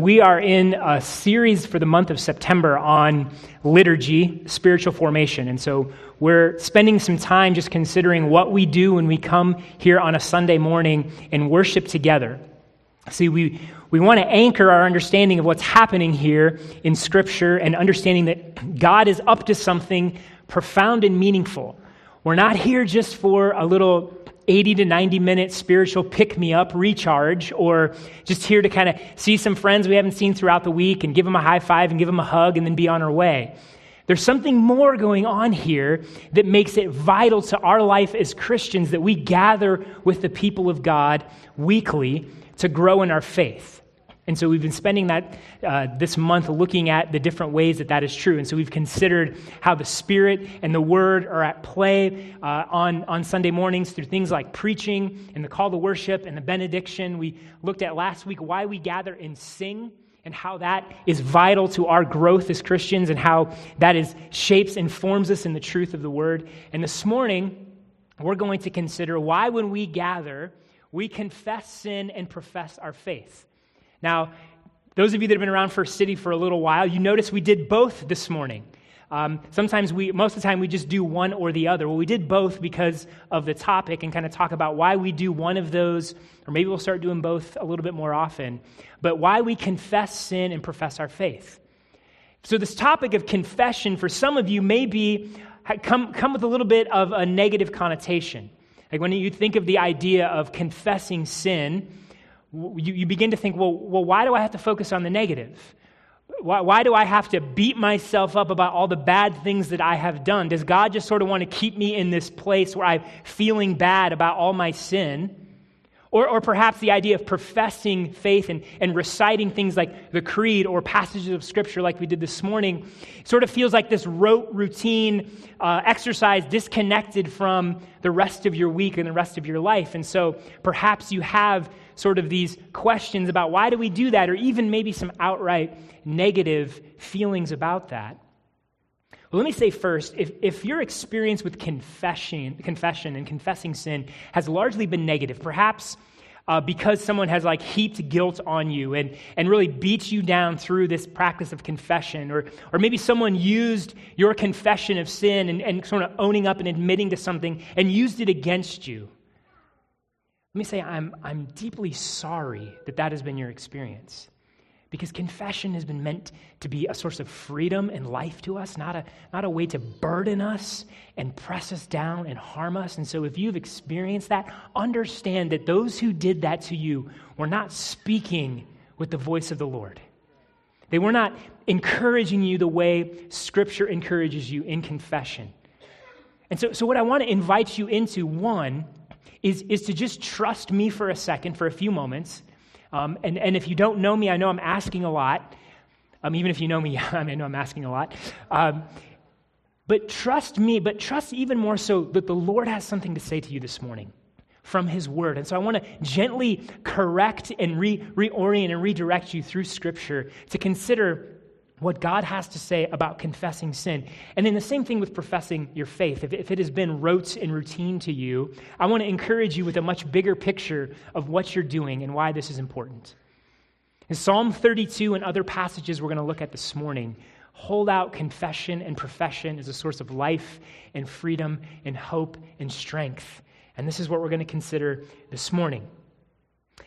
We are in a series for the month of September on liturgy, spiritual formation. And so we're spending some time just considering what we do when we come here on a Sunday morning and worship together. See, we, we want to anchor our understanding of what's happening here in Scripture and understanding that God is up to something profound and meaningful. We're not here just for a little 80 to 90 minute spiritual pick me up recharge, or just here to kind of see some friends we haven't seen throughout the week and give them a high five and give them a hug and then be on our way. There's something more going on here that makes it vital to our life as Christians that we gather with the people of God weekly to grow in our faith. And so we've been spending that uh, this month looking at the different ways that that is true. And so we've considered how the Spirit and the Word are at play uh, on, on Sunday mornings through things like preaching and the call to worship and the benediction. We looked at last week why we gather and sing and how that is vital to our growth as Christians and how that is shapes and forms us in the truth of the Word. And this morning, we're going to consider why when we gather, we confess sin and profess our faith. Now, those of you that have been around First City for a little while, you notice we did both this morning. Um, sometimes we, most of the time, we just do one or the other. Well, we did both because of the topic and kind of talk about why we do one of those, or maybe we'll start doing both a little bit more often, but why we confess sin and profess our faith. So, this topic of confession for some of you may be come, come with a little bit of a negative connotation. Like when you think of the idea of confessing sin, you, you begin to think, well, well, why do I have to focus on the negative? Why, why do I have to beat myself up about all the bad things that I have done? Does God just sort of want to keep me in this place where I'm feeling bad about all my sin? Or, or perhaps the idea of professing faith and, and reciting things like the creed or passages of scripture like we did this morning sort of feels like this rote routine uh, exercise disconnected from the rest of your week and the rest of your life. And so perhaps you have sort of these questions about why do we do that, or even maybe some outright negative feelings about that. Let me say first if, if your experience with confession, confession and confessing sin has largely been negative, perhaps uh, because someone has like heaped guilt on you and, and really beat you down through this practice of confession, or, or maybe someone used your confession of sin and, and sort of owning up and admitting to something and used it against you. Let me say, I'm, I'm deeply sorry that that has been your experience. Because confession has been meant to be a source of freedom and life to us, not a, not a way to burden us and press us down and harm us. And so, if you've experienced that, understand that those who did that to you were not speaking with the voice of the Lord. They were not encouraging you the way Scripture encourages you in confession. And so, so what I want to invite you into, one, is, is to just trust me for a second, for a few moments. Um, and, and if you don't know me, I know I'm asking a lot. Um, even if you know me, I, mean, I know I'm asking a lot. Um, but trust me, but trust even more so that the Lord has something to say to you this morning from His Word. And so I want to gently correct and re- reorient and redirect you through Scripture to consider what God has to say about confessing sin. And then the same thing with professing your faith. If, if, it has been rote and routine to you, I want to encourage you with a much bigger picture of what you're doing and why this is important. In Psalm 32 and other passages we're going to look at this morning, hold out confession and profession as a source of life and freedom and hope and strength. And this is what we're going to consider this morning.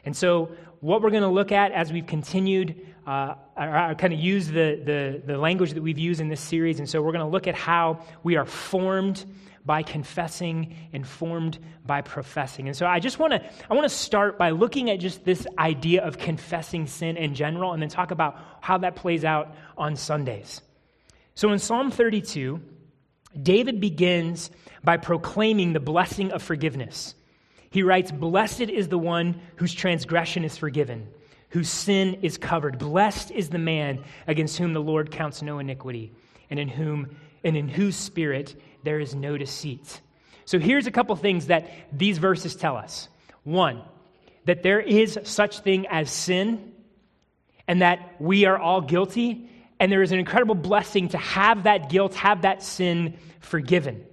And so, what we're going to look at as we've continued uh, I, kind of use the, the, the language that we've used in this series. And so we're going to look at how we are formed by confessing and formed by professing. And so I just want to I want to start by looking at just this idea of confessing sin in general and then talk about how that plays out on Sundays. So in Psalm 32, David begins by proclaiming the blessing of forgiveness. He writes, "Blessed is the one whose transgression is forgiven." whose sin is covered. Blessed is the man against whom the Lord counts no iniquity, and in whom and in whose spirit there is no deceit. So here's a couple things that these verses tell us. One, that there is such thing as sin, and that we are all guilty, and there is an incredible blessing to have that guilt, have that sin forgiven.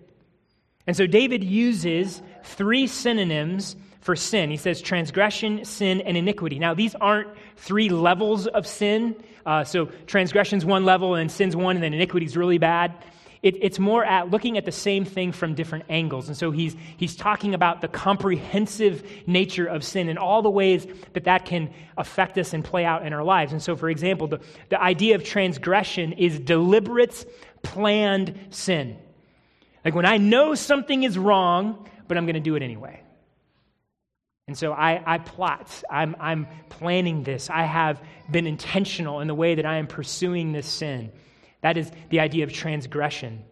And so David uses three synonyms for sin. He says transgression, sin, and iniquity. Now, these aren't three levels of sin. Uh, so transgression's one level, and sin's one, and then iniquity's really bad. It, it's more at looking at the same thing from different angles. And so he's, he's talking about the comprehensive nature of sin and all the ways that that can affect us and play out in our lives. And so, for example, the, the idea of transgression is deliberate, planned sin. Like when I know something is wrong, but I'm going to do it anyway. And so I, I plot, I'm, I'm planning this. I have been intentional in the way that I am pursuing this sin. That is the idea of transgression.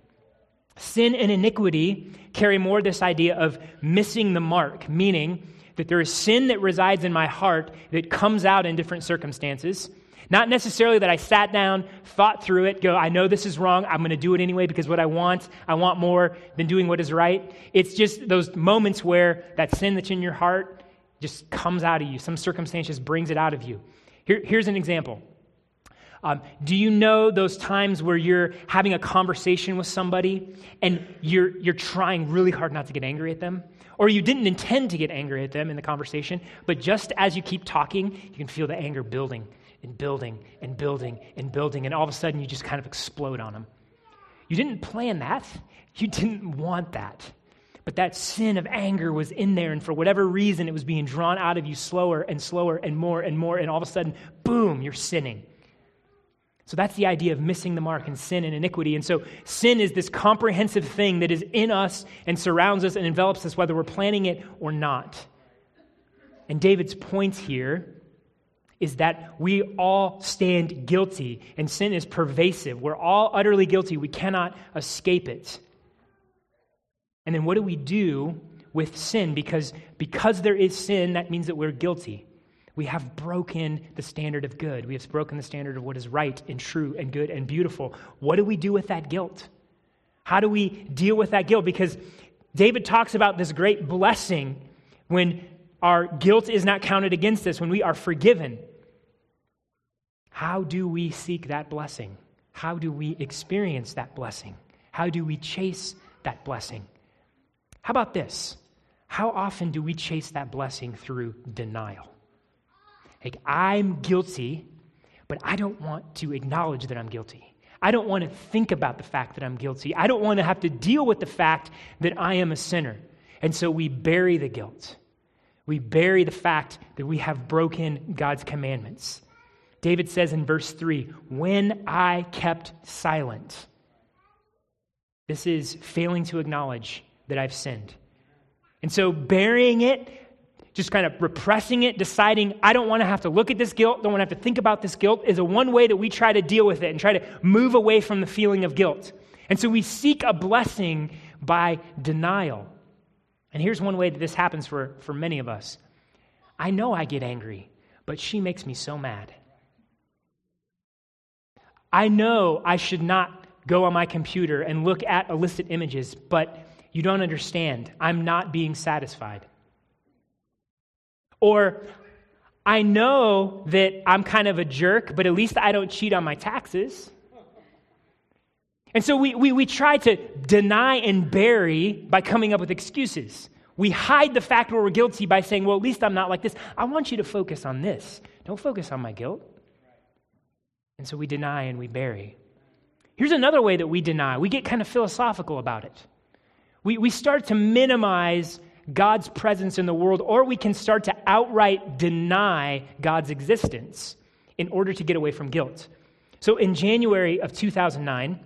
Sin and iniquity carry more this idea of missing the mark, meaning that there is sin that resides in my heart that comes out in different circumstances. Not necessarily that I sat down, thought through it, go, I know this is wrong, I'm going to do it anyway because what I want, I want more than doing what is right. It's just those moments where that sin that's in your heart just comes out of you. Some circumstance just brings it out of you. Here, here's an example. Um, do you know those times where you're having a conversation with somebody and you're, you're trying really hard not to get angry at them? Or you didn't intend to get angry at them in the conversation, but just as you keep talking, you can feel the anger building and building and building and building, and all of a sudden you just kind of explode on them. You didn't plan that, you didn't want that. But that sin of anger was in there, and for whatever reason, it was being drawn out of you slower and slower and more and more, and all of a sudden, boom, you're sinning. So that's the idea of missing the mark and sin and iniquity. And so sin is this comprehensive thing that is in us and surrounds us and envelops us, whether we're planning it or not. And David's point here is that we all stand guilty, and sin is pervasive. We're all utterly guilty. We cannot escape it. And then what do we do with sin? Because, because there is sin, that means that we're guilty. We have broken the standard of good. We have broken the standard of what is right and true and good and beautiful. What do we do with that guilt? How do we deal with that guilt? Because David talks about this great blessing when our guilt is not counted against us, when we are forgiven. How do we seek that blessing? How do we experience that blessing? How do we chase that blessing? How about this? How often do we chase that blessing through denial? Like, I'm guilty, but I don't want to acknowledge that I'm guilty. I don't want to think about the fact that I'm guilty. I don't want to have to deal with the fact that I am a sinner. And so we bury the guilt. We bury the fact that we have broken God's commandments. David says in verse 3 When I kept silent, this is failing to acknowledge that I've sinned. And so burying it just kind of repressing it, deciding, I don't want to have to look at this guilt, don't want to have to think about this guilt, is a one way that we try to deal with it and try to move away from the feeling of guilt. And so we seek a blessing by denial. And here's one way that this happens for, for many of us I know I get angry, but she makes me so mad. I know I should not go on my computer and look at illicit images, but you don't understand. I'm not being satisfied. Or, I know that I'm kind of a jerk, but at least I don't cheat on my taxes. And so we, we, we try to deny and bury by coming up with excuses. We hide the fact where we're guilty by saying, well, at least I'm not like this. I want you to focus on this. Don't focus on my guilt. And so we deny and we bury. Here's another way that we deny we get kind of philosophical about it. We, we start to minimize God's presence in the world, or we can start to outright deny God's existence in order to get away from guilt. So in January of 2009,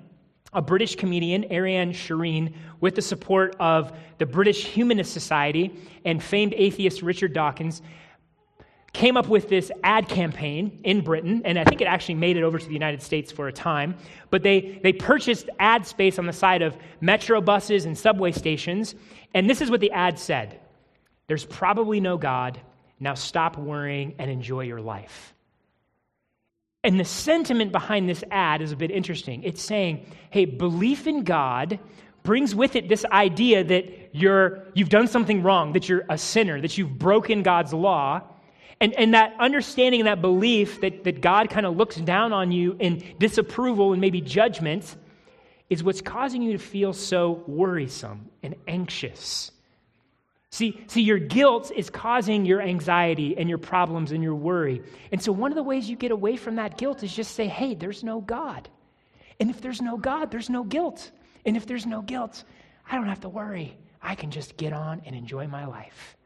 a British comedian, Ariane Sherine, with the support of the British Humanist Society and famed atheist Richard Dawkins, came up with this ad campaign in Britain, and I think it actually made it over to the United States for a time. But they, they purchased ad space on the side of metro buses and subway stations, and this is what the ad said There's probably no God. Now stop worrying and enjoy your life. And the sentiment behind this ad is a bit interesting. It's saying, hey, belief in God brings with it this idea that you're, you've done something wrong, that you're a sinner, that you've broken God's law, and, and that understanding and that belief that, that God kind of looks down on you in disapproval and maybe judgment is what's causing you to feel so worrisome and anxious. See, see, your guilt is causing your anxiety and your problems and your worry. And so, one of the ways you get away from that guilt is just say, hey, there's no God. And if there's no God, there's no guilt. And if there's no guilt, I don't have to worry. I can just get on and enjoy my life.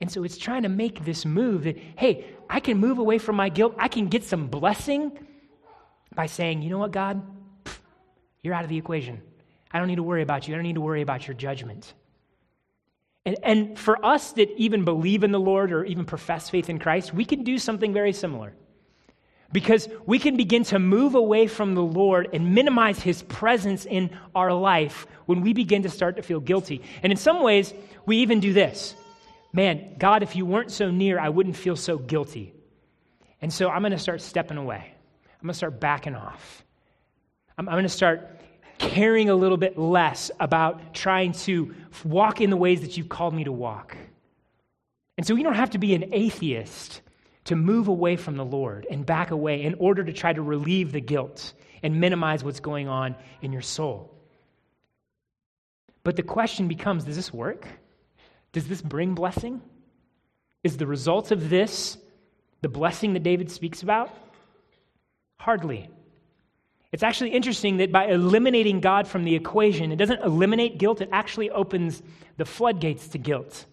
And so it's trying to make this move that, hey, I can move away from my guilt. I can get some blessing by saying, you know what, God? You're out of the equation. I don't need to worry about you. I don't need to worry about your judgment. And, and for us that even believe in the Lord or even profess faith in Christ, we can do something very similar. Because we can begin to move away from the Lord and minimize his presence in our life when we begin to start to feel guilty. And in some ways, we even do this Man, God, if you weren't so near, I wouldn't feel so guilty. And so I'm going to start stepping away. I'm going to start backing off. I'm, I'm going to start caring a little bit less about trying to walk in the ways that you've called me to walk. And so we don't have to be an atheist to move away from the Lord and back away in order to try to relieve the guilt and minimize what's going on in your soul. But the question becomes does this work? Does this bring blessing? Is the result of this the blessing that David speaks about? Hardly. It's actually interesting that by eliminating God from the equation, it doesn't eliminate guilt, it actually opens the floodgates to guilt.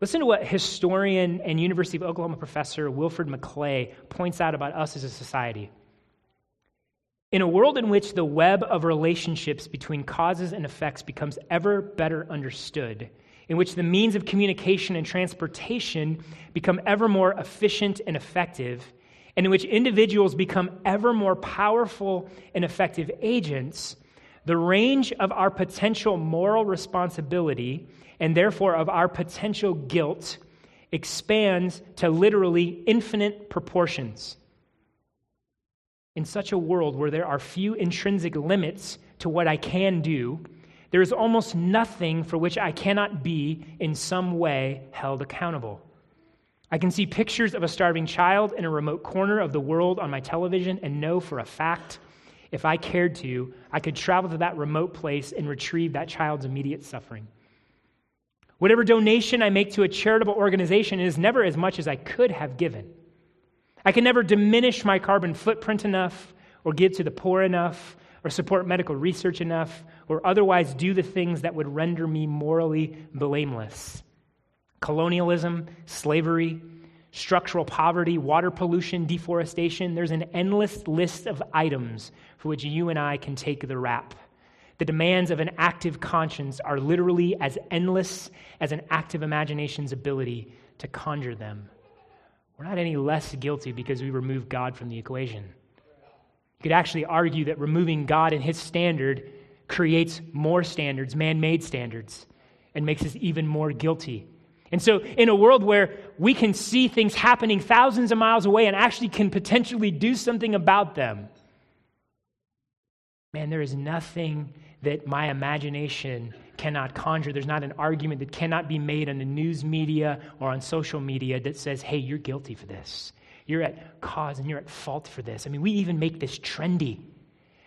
Listen to what historian and University of Oklahoma professor Wilfred McClay points out about us as a society. In a world in which the web of relationships between causes and effects becomes ever better understood, in which the means of communication and transportation become ever more efficient and effective, and in which individuals become ever more powerful and effective agents, the range of our potential moral responsibility and therefore of our potential guilt expands to literally infinite proportions. In such a world where there are few intrinsic limits to what I can do, there is almost nothing for which I cannot be in some way held accountable. I can see pictures of a starving child in a remote corner of the world on my television and know for a fact if I cared to, I could travel to that remote place and retrieve that child's immediate suffering. Whatever donation I make to a charitable organization is never as much as I could have given. I can never diminish my carbon footprint enough, or give to the poor enough, or support medical research enough, or otherwise do the things that would render me morally blameless. Colonialism, slavery, structural poverty, water pollution, deforestation there's an endless list of items for which you and I can take the rap. The demands of an active conscience are literally as endless as an active imagination's ability to conjure them. We're not any less guilty because we remove God from the equation. You could actually argue that removing God and his standard creates more standards, man made standards, and makes us even more guilty. And so, in a world where we can see things happening thousands of miles away and actually can potentially do something about them, man, there is nothing that my imagination cannot conjure. There's not an argument that cannot be made on the news media or on social media that says, hey, you're guilty for this. You're at cause and you're at fault for this. I mean, we even make this trendy.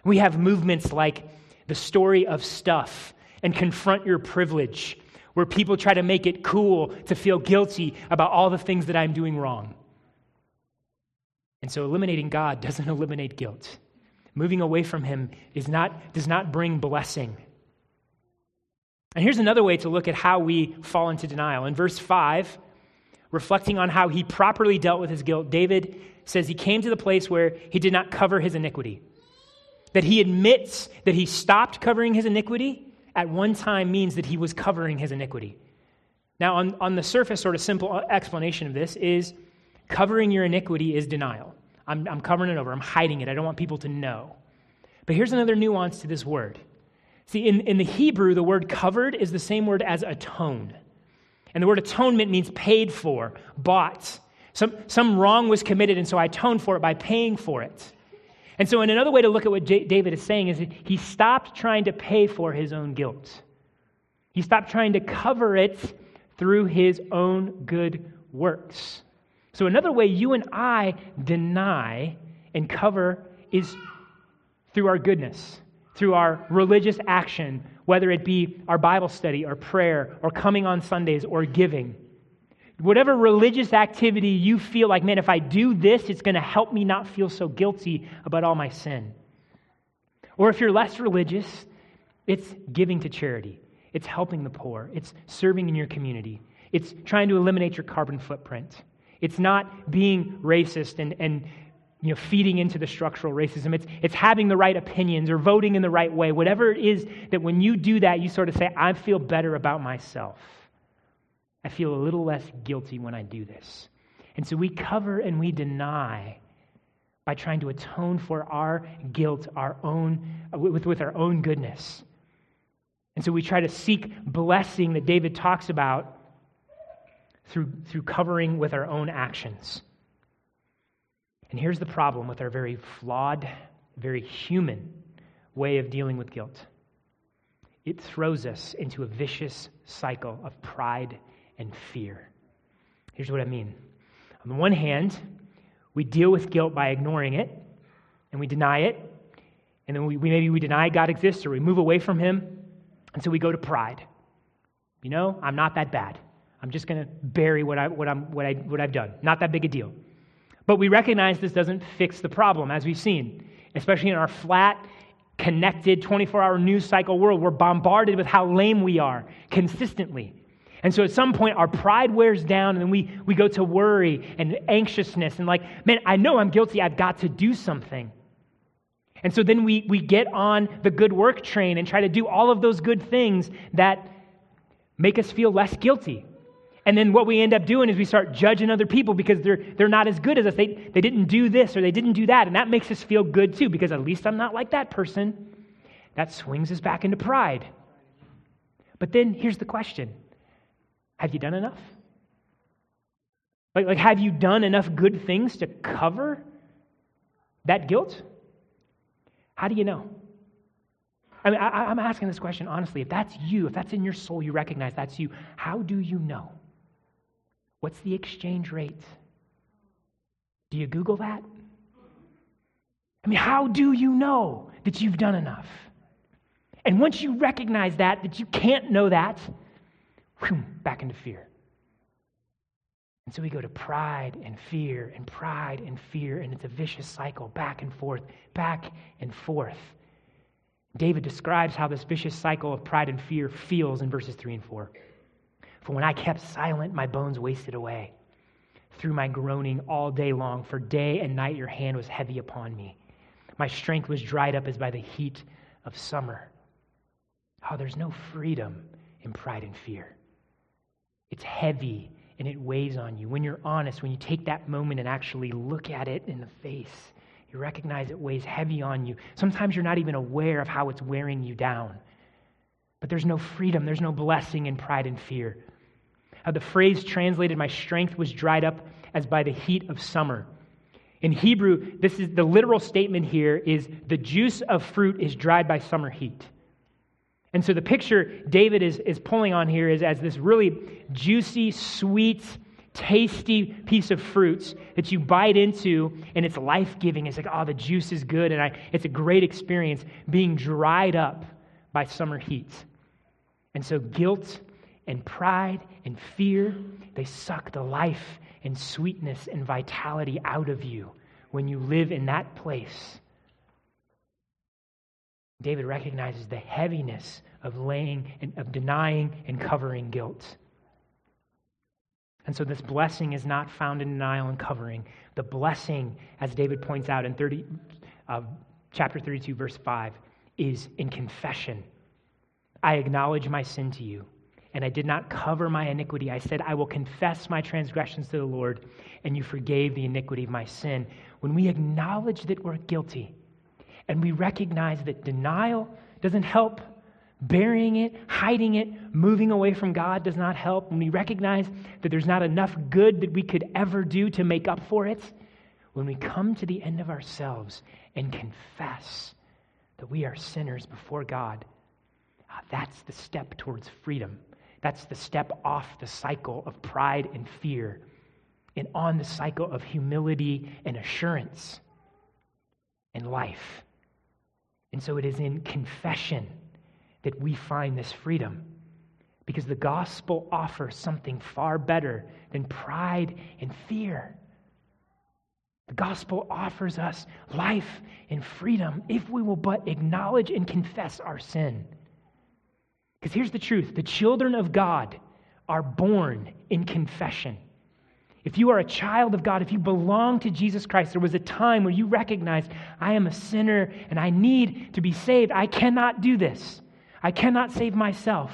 We have movements like the story of stuff and confront your privilege, where people try to make it cool to feel guilty about all the things that I'm doing wrong. And so eliminating God doesn't eliminate guilt. Moving away from him is not, does not bring blessing. And here's another way to look at how we fall into denial. In verse 5, reflecting on how he properly dealt with his guilt, David says he came to the place where he did not cover his iniquity. That he admits that he stopped covering his iniquity at one time means that he was covering his iniquity. Now, on, on the surface, sort of simple explanation of this is covering your iniquity is denial. I'm, I'm covering it over. I'm hiding it. I don't want people to know. But here's another nuance to this word. See, in, in the Hebrew, the word covered is the same word as atone. And the word atonement means paid for, bought. Some, some wrong was committed, and so I atoned for it by paying for it. And so, in another way to look at what J- David is saying is he stopped trying to pay for his own guilt. He stopped trying to cover it through his own good works. So, another way you and I deny and cover is through our goodness, through our religious action whether it be our Bible study or prayer or coming on Sundays or giving. Whatever religious activity you feel like, man, if I do this, it's going to help me not feel so guilty about all my sin. Or if you're less religious, it's giving to charity, it's helping the poor, it's serving in your community, it's trying to eliminate your carbon footprint. It's not being racist and, and you know, feeding into the structural racism. It's, it's having the right opinions or voting in the right way. Whatever it is that when you do that, you sort of say, I feel better about myself. I feel a little less guilty when I do this. And so we cover and we deny by trying to atone for our guilt, our own, with, with our own goodness. And so we try to seek blessing that David talks about through, through covering with our own actions. And here's the problem with our very flawed, very human way of dealing with guilt it throws us into a vicious cycle of pride and fear. Here's what I mean. On the one hand, we deal with guilt by ignoring it and we deny it, and then we, we maybe we deny God exists or we move away from Him, and so we go to pride. You know, I'm not that bad. I'm just going to bury what, I, what, I'm, what, I, what I've done. Not that big a deal. But we recognize this doesn't fix the problem, as we've seen, especially in our flat, connected 24 hour news cycle world. We're bombarded with how lame we are consistently. And so at some point, our pride wears down, and then we, we go to worry and anxiousness and, like, man, I know I'm guilty. I've got to do something. And so then we, we get on the good work train and try to do all of those good things that make us feel less guilty. And then what we end up doing is we start judging other people because they're, they're not as good as us. They, they didn't do this or they didn't do that. And that makes us feel good too because at least I'm not like that person. That swings us back into pride. But then here's the question Have you done enough? Like, like have you done enough good things to cover that guilt? How do you know? I mean, I, I'm asking this question honestly. If that's you, if that's in your soul, you recognize that's you, how do you know? What's the exchange rate? Do you Google that? I mean, how do you know that you've done enough? And once you recognize that, that you can't know that, whew, back into fear. And so we go to pride and fear and pride and fear, and it's a vicious cycle back and forth, back and forth. David describes how this vicious cycle of pride and fear feels in verses 3 and 4. For when I kept silent, my bones wasted away through my groaning all day long. For day and night your hand was heavy upon me. My strength was dried up as by the heat of summer. Oh, there's no freedom in pride and fear. It's heavy and it weighs on you. When you're honest, when you take that moment and actually look at it in the face, you recognize it weighs heavy on you. Sometimes you're not even aware of how it's wearing you down. But there's no freedom, there's no blessing in pride and fear. Uh, the phrase translated, my strength was dried up as by the heat of summer. In Hebrew, this is the literal statement here is the juice of fruit is dried by summer heat. And so the picture David is, is pulling on here is as this really juicy, sweet, tasty piece of fruits that you bite into and it's life giving. It's like, oh, the juice is good and I, it's a great experience being dried up by summer heat. And so guilt and pride and fear, they suck the life and sweetness and vitality out of you when you live in that place. David recognizes the heaviness of laying and of denying and covering guilt. And so this blessing is not found in denial and covering. The blessing, as David points out in 30, uh, chapter 32, verse 5, is in confession. I acknowledge my sin to you and I did not cover my iniquity. I said, I will confess my transgressions to the Lord, and you forgave the iniquity of my sin. When we acknowledge that we're guilty and we recognize that denial doesn't help, burying it, hiding it, moving away from God does not help, when we recognize that there's not enough good that we could ever do to make up for it, when we come to the end of ourselves and confess that we are sinners before God, ah, that's the step towards freedom. That's the step off the cycle of pride and fear and on the cycle of humility and assurance and life. And so it is in confession that we find this freedom. Because the gospel offers something far better than pride and fear. The gospel offers us life and freedom if we will but acknowledge and confess our sin. Because here's the truth the children of God are born in confession. If you are a child of God, if you belong to Jesus Christ, there was a time where you recognized, I am a sinner and I need to be saved. I cannot do this. I cannot save myself.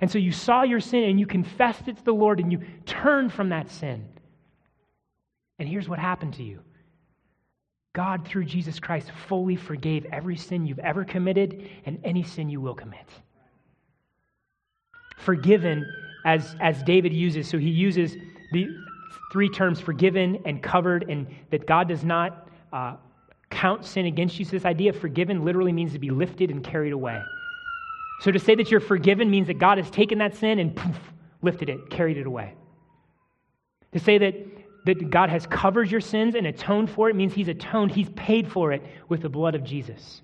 And so you saw your sin and you confessed it to the Lord and you turned from that sin. And here's what happened to you God, through Jesus Christ, fully forgave every sin you've ever committed and any sin you will commit. Forgiven, as, as David uses, so he uses the three terms forgiven and covered, and that God does not uh, count sin against you. So, this idea of forgiven literally means to be lifted and carried away. So, to say that you're forgiven means that God has taken that sin and poof, lifted it, carried it away. To say that, that God has covered your sins and atoned for it means He's atoned, He's paid for it with the blood of Jesus.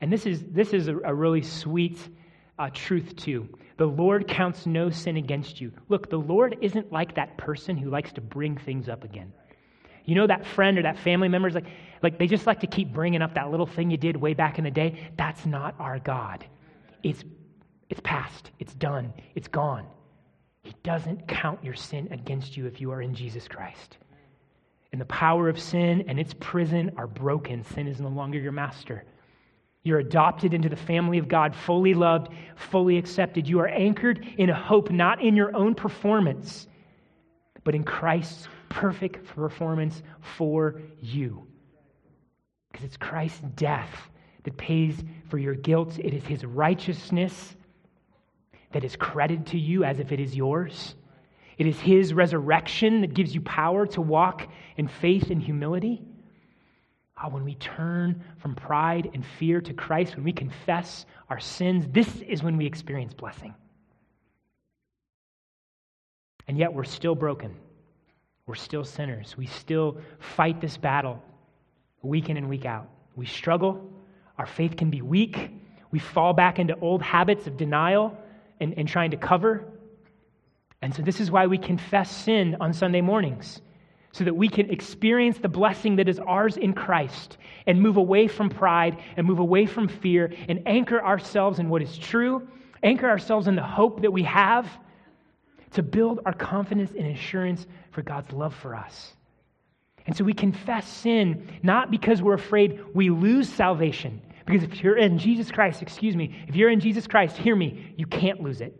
And this is, this is a, a really sweet uh, truth, too. The Lord counts no sin against you. Look, the Lord isn't like that person who likes to bring things up again. You know that friend or that family member is like, like they just like to keep bringing up that little thing you did way back in the day. That's not our God. It's, it's past. It's done. It's gone. He doesn't count your sin against you if you are in Jesus Christ. And the power of sin and its prison are broken. Sin is no longer your master. You're adopted into the family of God, fully loved, fully accepted. You are anchored in a hope not in your own performance, but in Christ's perfect performance for you. Because it's Christ's death that pays for your guilt, it is his righteousness that is credited to you as if it is yours. It is his resurrection that gives you power to walk in faith and humility. Oh, when we turn from pride and fear to Christ, when we confess our sins, this is when we experience blessing. And yet we're still broken. We're still sinners. We still fight this battle week in and week out. We struggle. Our faith can be weak. We fall back into old habits of denial and, and trying to cover. And so, this is why we confess sin on Sunday mornings so that we can experience the blessing that is ours in Christ and move away from pride and move away from fear and anchor ourselves in what is true, anchor ourselves in the hope that we have to build our confidence and assurance for God's love for us. And so we confess sin not because we're afraid we lose salvation. Because if you're in Jesus Christ, excuse me, if you're in Jesus Christ, hear me, you can't lose it.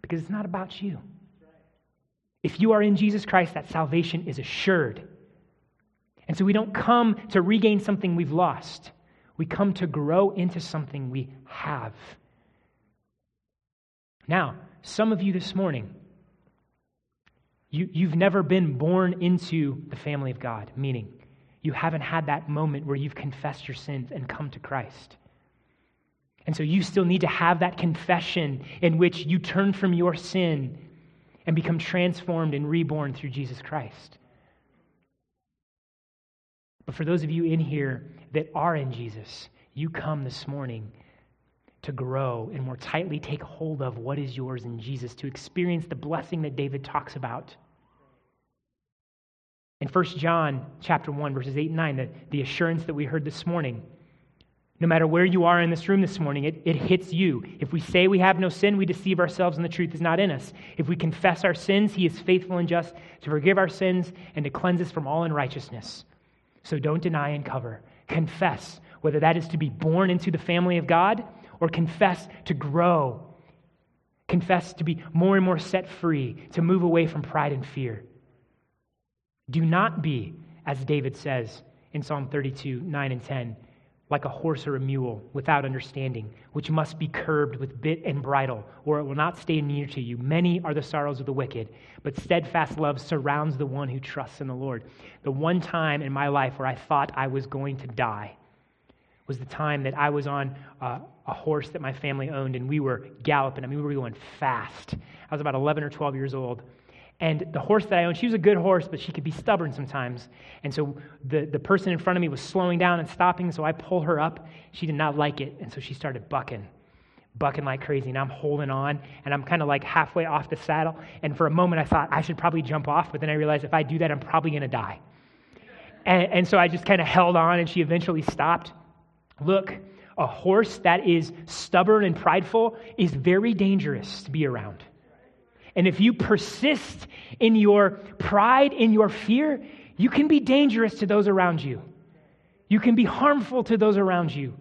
Because it's not about you. If you are in Jesus Christ, that salvation is assured. And so we don't come to regain something we've lost, we come to grow into something we have. Now, some of you this morning, you, you've never been born into the family of God, meaning you haven't had that moment where you've confessed your sins and come to Christ. And so you still need to have that confession in which you turn from your sin and become transformed and reborn through Jesus Christ. But for those of you in here that are in Jesus, you come this morning to grow and more tightly take hold of what is yours in Jesus, to experience the blessing that David talks about. In 1 John chapter 1, verses 8 and 9, the, the assurance that we heard this morning no matter where you are in this room this morning, it, it hits you. If we say we have no sin, we deceive ourselves and the truth is not in us. If we confess our sins, He is faithful and just to forgive our sins and to cleanse us from all unrighteousness. So don't deny and cover. Confess, whether that is to be born into the family of God or confess to grow. Confess to be more and more set free, to move away from pride and fear. Do not be, as David says in Psalm 32 9 and 10 like a horse or a mule without understanding, which must be curbed with bit and bridle, or it will not stay near to you. Many are the sorrows of the wicked, but steadfast love surrounds the one who trusts in the Lord. The one time in my life where I thought I was going to die was the time that I was on uh, a horse that my family owned, and we were galloping. I mean, we were going fast. I was about 11 or 12 years old. And the horse that I owned, she was a good horse, but she could be stubborn sometimes. And so the, the person in front of me was slowing down and stopping, so I pull her up. She did not like it, and so she started bucking, bucking like crazy. And I'm holding on, and I'm kind of like halfway off the saddle. And for a moment, I thought I should probably jump off, but then I realized if I do that, I'm probably going to die. And, and so I just kind of held on, and she eventually stopped. Look, a horse that is stubborn and prideful is very dangerous to be around. And if you persist in your pride, in your fear, you can be dangerous to those around you. You can be harmful to those around you.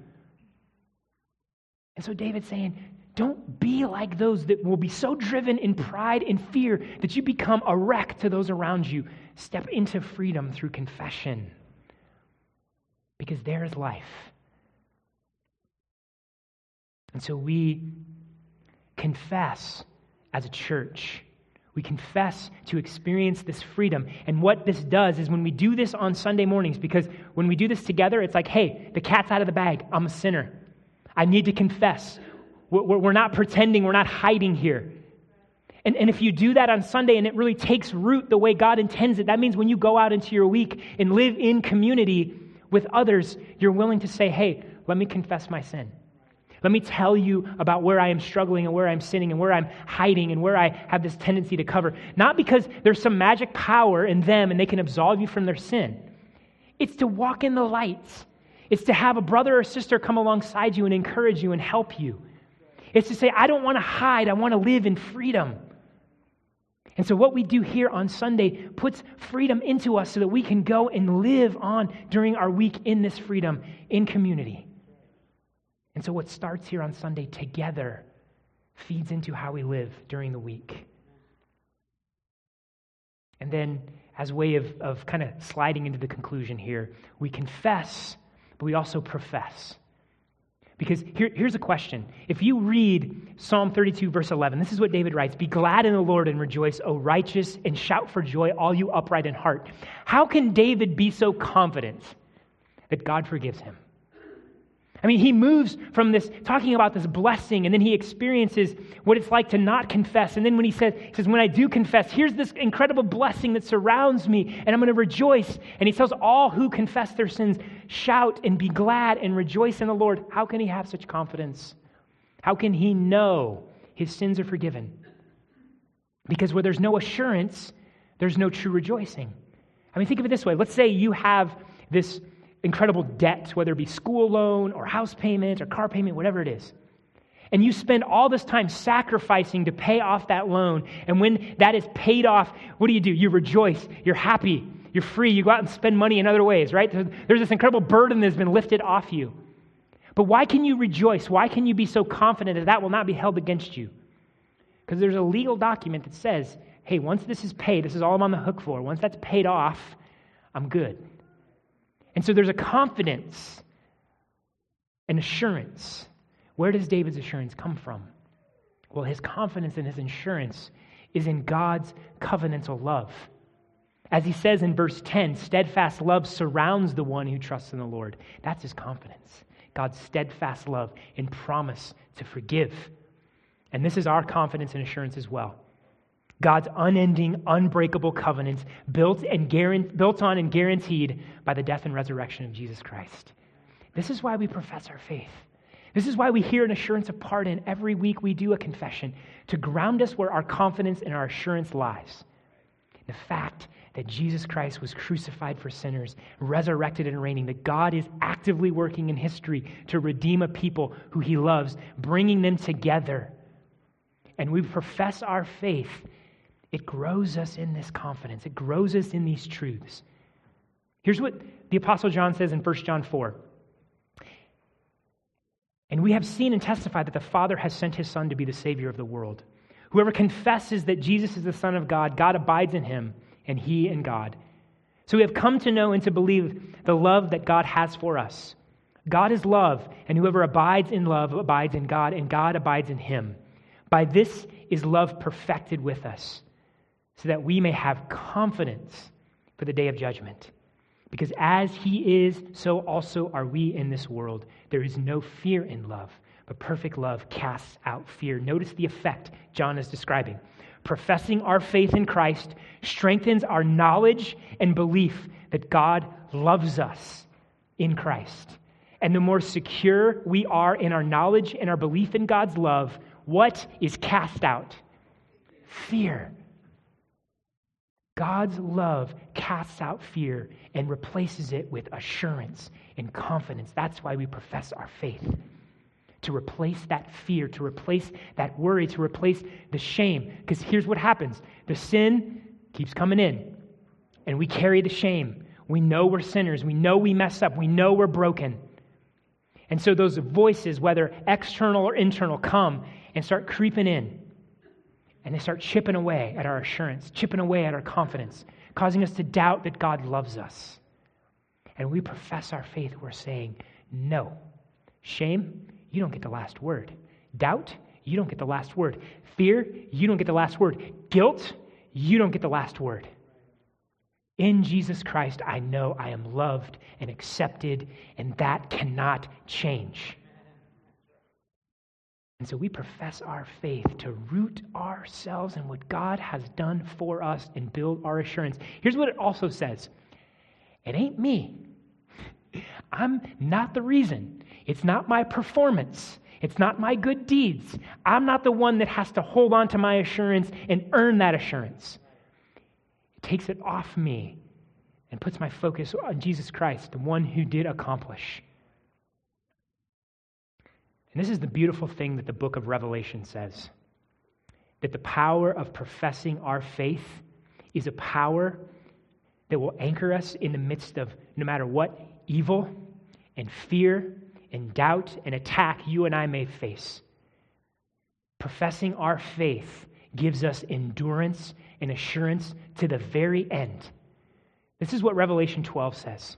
And so David's saying, don't be like those that will be so driven in pride and fear that you become a wreck to those around you. Step into freedom through confession because there is life. And so we confess as a church. We confess to experience this freedom. And what this does is when we do this on Sunday mornings, because when we do this together, it's like, hey, the cat's out of the bag. I'm a sinner. I need to confess. We're not pretending, we're not hiding here. And, and if you do that on Sunday and it really takes root the way God intends it, that means when you go out into your week and live in community with others, you're willing to say, hey, let me confess my sin. Let me tell you about where I am struggling and where I'm sinning and where I'm hiding and where I have this tendency to cover. Not because there's some magic power in them and they can absolve you from their sin. It's to walk in the light. It's to have a brother or sister come alongside you and encourage you and help you. It's to say, I don't want to hide, I want to live in freedom. And so, what we do here on Sunday puts freedom into us so that we can go and live on during our week in this freedom in community. And so, what starts here on Sunday together feeds into how we live during the week. And then, as a way of, of kind of sliding into the conclusion here, we confess, but we also profess. Because here, here's a question. If you read Psalm 32, verse 11, this is what David writes Be glad in the Lord and rejoice, O righteous, and shout for joy, all you upright in heart. How can David be so confident that God forgives him? I mean, he moves from this talking about this blessing, and then he experiences what it's like to not confess. And then when he says, he says, When I do confess, here's this incredible blessing that surrounds me, and I'm going to rejoice. And he tells all who confess their sins, shout and be glad and rejoice in the Lord. How can he have such confidence? How can he know his sins are forgiven? Because where there's no assurance, there's no true rejoicing. I mean, think of it this way. Let's say you have this incredible debt, whether it be school loan or house payment or car payment, whatever it is. And you spend all this time sacrificing to pay off that loan. And when that is paid off, what do you do? You rejoice. You're happy. You're free. You go out and spend money in other ways, right? There's this incredible burden that's been lifted off you. But why can you rejoice? Why can you be so confident that that will not be held against you? Because there's a legal document that says, hey, once this is paid, this is all I'm on the hook for. Once that's paid off, I'm good. And so there's a confidence, an assurance. Where does David's assurance come from? Well, his confidence and his assurance is in God's covenantal love. As he says in verse 10, steadfast love surrounds the one who trusts in the Lord. That's his confidence. God's steadfast love and promise to forgive. And this is our confidence and assurance as well. God's unending, unbreakable covenants built, and built on and guaranteed by the death and resurrection of Jesus Christ. This is why we profess our faith. This is why we hear an assurance of pardon every week we do a confession to ground us where our confidence and our assurance lies. The fact that Jesus Christ was crucified for sinners, resurrected and reigning, that God is actively working in history to redeem a people who he loves, bringing them together. And we profess our faith it grows us in this confidence, it grows us in these truths. Here's what the Apostle John says in 1 John 4. And we have seen and testified that the Father has sent his Son to be the Savior of the world. Whoever confesses that Jesus is the Son of God, God abides in him, and he in God. So we have come to know and to believe the love that God has for us. God is love, and whoever abides in love abides in God, and God abides in him. By this is love perfected with us so that we may have confidence for the day of judgment. Because as he is, so also are we in this world. There is no fear in love, but perfect love casts out fear. Notice the effect John is describing. professing our faith in Christ strengthens our knowledge and belief that God loves us in Christ. And the more secure we are in our knowledge and our belief in God's love, what is cast out? Fear. God's love casts out fear and replaces it with assurance and confidence. That's why we profess our faith. To replace that fear, to replace that worry, to replace the shame. Because here's what happens the sin keeps coming in, and we carry the shame. We know we're sinners. We know we mess up. We know we're broken. And so those voices, whether external or internal, come and start creeping in and they start chipping away at our assurance, chipping away at our confidence, causing us to doubt that God loves us. And we profess our faith, we're saying, no. Shame, you don't get the last word. Doubt, you don't get the last word. Fear, you don't get the last word. Guilt, you don't get the last word. In Jesus Christ, I know I am loved and accepted, and that cannot change. And so we profess our faith to root ourselves in what God has done for us and build our assurance. Here's what it also says it ain't me. I'm not the reason. It's not my performance. It's not my good deeds. I'm not the one that has to hold on to my assurance and earn that assurance. It takes it off me and puts my focus on Jesus Christ, the one who did accomplish. And this is the beautiful thing that the book of Revelation says that the power of professing our faith is a power that will anchor us in the midst of no matter what evil and fear and doubt and attack you and I may face. Professing our faith gives us endurance and assurance to the very end. This is what Revelation 12 says.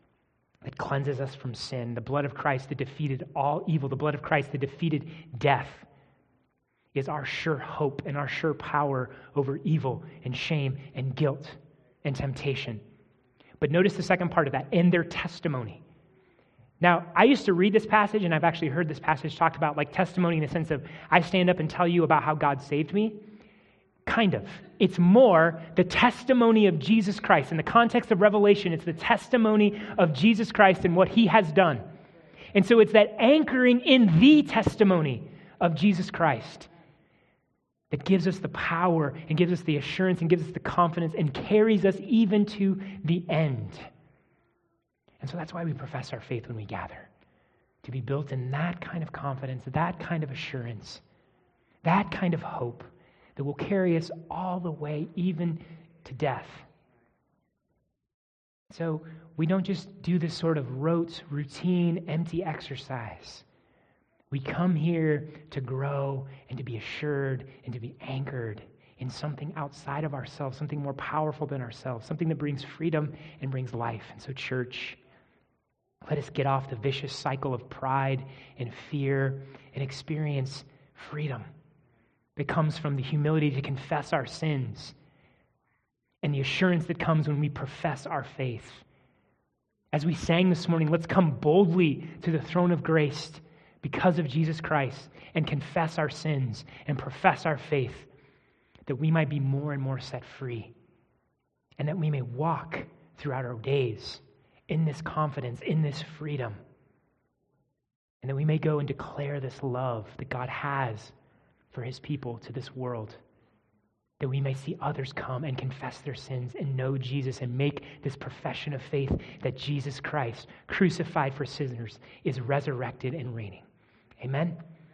that cleanses us from sin, the blood of Christ that defeated all evil, the blood of Christ that defeated death, is our sure hope and our sure power over evil and shame and guilt and temptation. But notice the second part of that, and their testimony. Now, I used to read this passage, and I've actually heard this passage talked about like testimony in the sense of I stand up and tell you about how God saved me. Kind of. It's more the testimony of Jesus Christ. In the context of Revelation, it's the testimony of Jesus Christ and what he has done. And so it's that anchoring in the testimony of Jesus Christ that gives us the power and gives us the assurance and gives us the confidence and carries us even to the end. And so that's why we profess our faith when we gather to be built in that kind of confidence, that kind of assurance, that kind of hope that will carry us all the way, even to death. So we don't just do this sort of rote, routine, empty exercise. We come here to grow and to be assured and to be anchored in something outside of ourselves, something more powerful than ourselves, something that brings freedom and brings life. And so, church, let us get off the vicious cycle of pride and fear and experience freedom that comes from the humility to confess our sins and the assurance that comes when we profess our faith. As we sang this morning, let's come boldly to the throne of grace because of Jesus Christ and confess our sins and profess our faith that we might be more and more set free and that we may walk throughout our days in this confidence, in this freedom, and that we may go and declare this love that God has for his people to this world, that we may see others come and confess their sins and know Jesus and make this profession of faith that Jesus Christ, crucified for sinners, is resurrected and reigning. Amen.